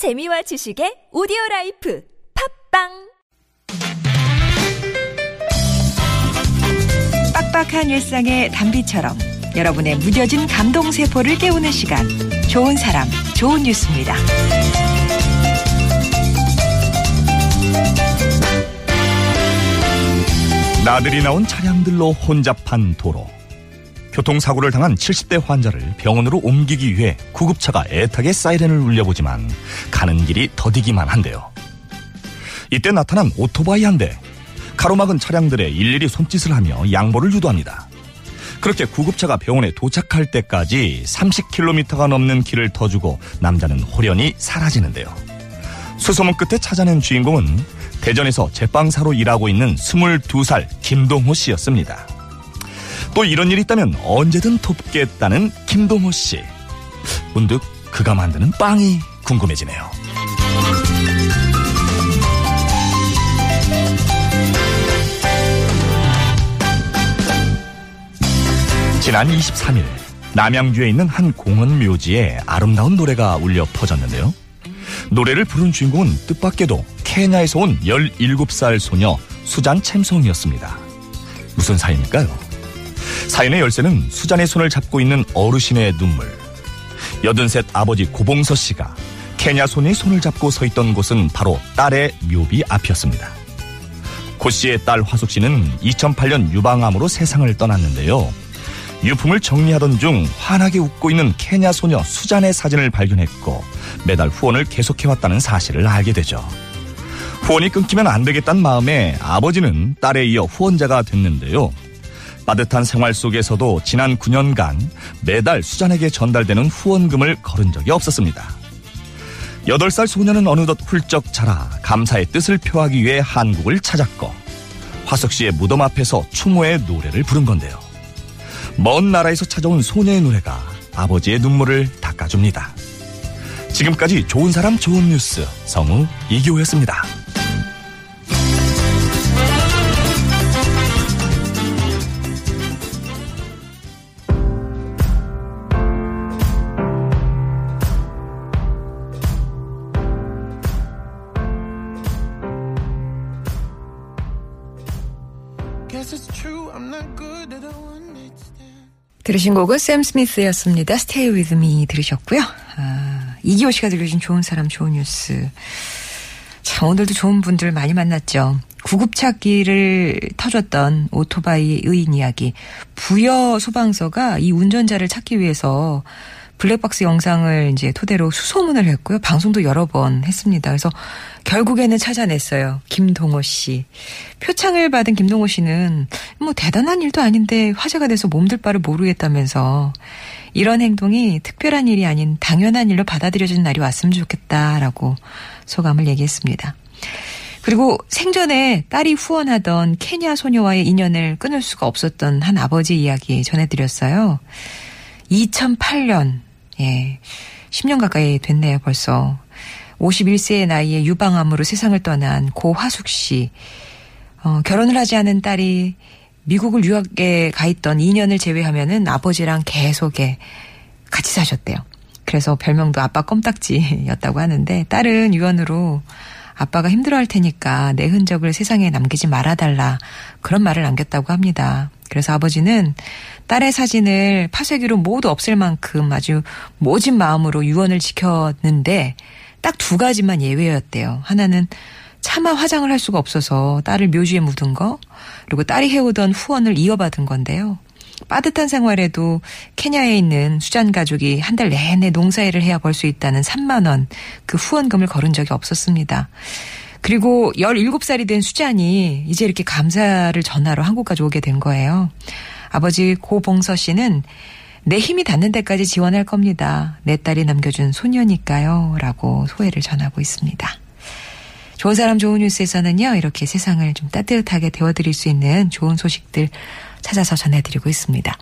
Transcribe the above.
재미와 지식의 오디오 라이프 팟빵 빡빡한 일상의 단비처럼 여러분의 무뎌진 감동 세포를 깨우는 시간 좋은 사람 좋은 뉴스입니다. 나들이 나온 차량들로 혼잡한 도로. 교통사고를 당한 70대 환자를 병원으로 옮기기 위해 구급차가 애타게 사이렌을 울려보지만 가는 길이 더디기만 한데요. 이때 나타난 오토바이 한 대. 가로막은 차량들의 일일이 손짓을 하며 양보를 유도합니다. 그렇게 구급차가 병원에 도착할 때까지 30km가 넘는 길을 터주고 남자는 호련히 사라지는데요. 수소문 끝에 찾아낸 주인공은 대전에서 제빵사로 일하고 있는 22살 김동호 씨였습니다. 또 이런 일이 있다면 언제든 돕겠다는 김동호 씨. 문득 그가 만드는 빵이 궁금해지네요. 지난 23일 남양주에 있는 한 공원 묘지에 아름다운 노래가 울려 퍼졌는데요. 노래를 부른 주인공은 뜻밖에도 케냐에서 온 17살 소녀 수잔 챔송이었습니다. 무슨 사연일까요? 사연의 열쇠는 수잔의 손을 잡고 있는 어르신의 눈물. 여든셋 아버지 고봉서 씨가 케냐 소녀의 손을 잡고 서 있던 곳은 바로 딸의 묘비 앞이었습니다. 고 씨의 딸 화숙 씨는 2008년 유방암으로 세상을 떠났는데요. 유품을 정리하던 중 환하게 웃고 있는 케냐 소녀 수잔의 사진을 발견했고 매달 후원을 계속해왔다는 사실을 알게 되죠. 후원이 끊기면 안 되겠다는 마음에 아버지는 딸에 이어 후원자가 됐는데요. 빠듯한 생활 속에서도 지난 9년간 매달 수잔에게 전달되는 후원금을 거른 적이 없었습니다. 8살 소녀는 어느덧 훌쩍 자라 감사의 뜻을 표하기 위해 한국을 찾았고 화석 씨의 무덤 앞에서 추모의 노래를 부른 건데요. 먼 나라에서 찾아온 소녀의 노래가 아버지의 눈물을 닦아줍니다. 지금까지 좋은 사람 좋은 뉴스 성우 이기호였습니다. 들으신 곡은 샘 스미스였습니다. Stay with me 들으셨고요. 아, 이기호 씨가 들려준 좋은 사람 좋은 뉴스. 참 오늘도 좋은 분들 많이 만났죠. 구급차길을 터줬던 오토바이 의인 이야기. 부여 소방서가 이 운전자를 찾기 위해서 블랙박스 영상을 이제 토대로 수소문을 했고요. 방송도 여러 번 했습니다. 그래서 결국에는 찾아냈어요. 김동호 씨. 표창을 받은 김동호 씨는 뭐 대단한 일도 아닌데 화제가 돼서 몸둘 바를 모르겠다면서 이런 행동이 특별한 일이 아닌 당연한 일로 받아들여지는 날이 왔으면 좋겠다라고 소감을 얘기했습니다. 그리고 생전에 딸이 후원하던 케냐 소녀와의 인연을 끊을 수가 없었던 한 아버지 이야기 전해드렸어요. 2008년, 예, 10년 가까이 됐네요, 벌써. 51세의 나이에 유방암으로 세상을 떠난 고화숙 씨. 어, 결혼을 하지 않은 딸이 미국을 유학에 가 있던 2년을 제외하면은 아버지랑 계속에 같이 사셨대요. 그래서 별명도 아빠 껌딱지였다고 하는데 딸은 유언으로 아빠가 힘들어 할 테니까 내 흔적을 세상에 남기지 말아달라 그런 말을 남겼다고 합니다. 그래서 아버지는 딸의 사진을 파쇄기로 모두 없앨 만큼 아주 모진 마음으로 유언을 지켰는데 딱 두 가지만 예외였대요. 하나는 차마 화장을 할 수가 없어서 딸을 묘지에 묻은 거, 그리고 딸이 해오던 후원을 이어받은 건데요. 빠듯한 생활에도 케냐에 있는 수잔 가족이 한 달 내내 농사일을 해야 벌 수 있다는 3만 원 그 후원금을 거른 적이 없었습니다. 그리고 17살이 된 수잔이 이제 이렇게 감사를 전하러 한국까지 오게 된 거예요. 아버지 고봉서 씨는 내 힘이 닿는 데까지 지원할 겁니다. 내 딸이 남겨준 소녀니까요. 라고 소회를 전하고 있습니다. 좋은 사람 좋은 뉴스에서는요, 이렇게 세상을 좀 따뜻하게 데워드릴 수 있는 좋은 소식들 찾아서 전해드리고 있습니다.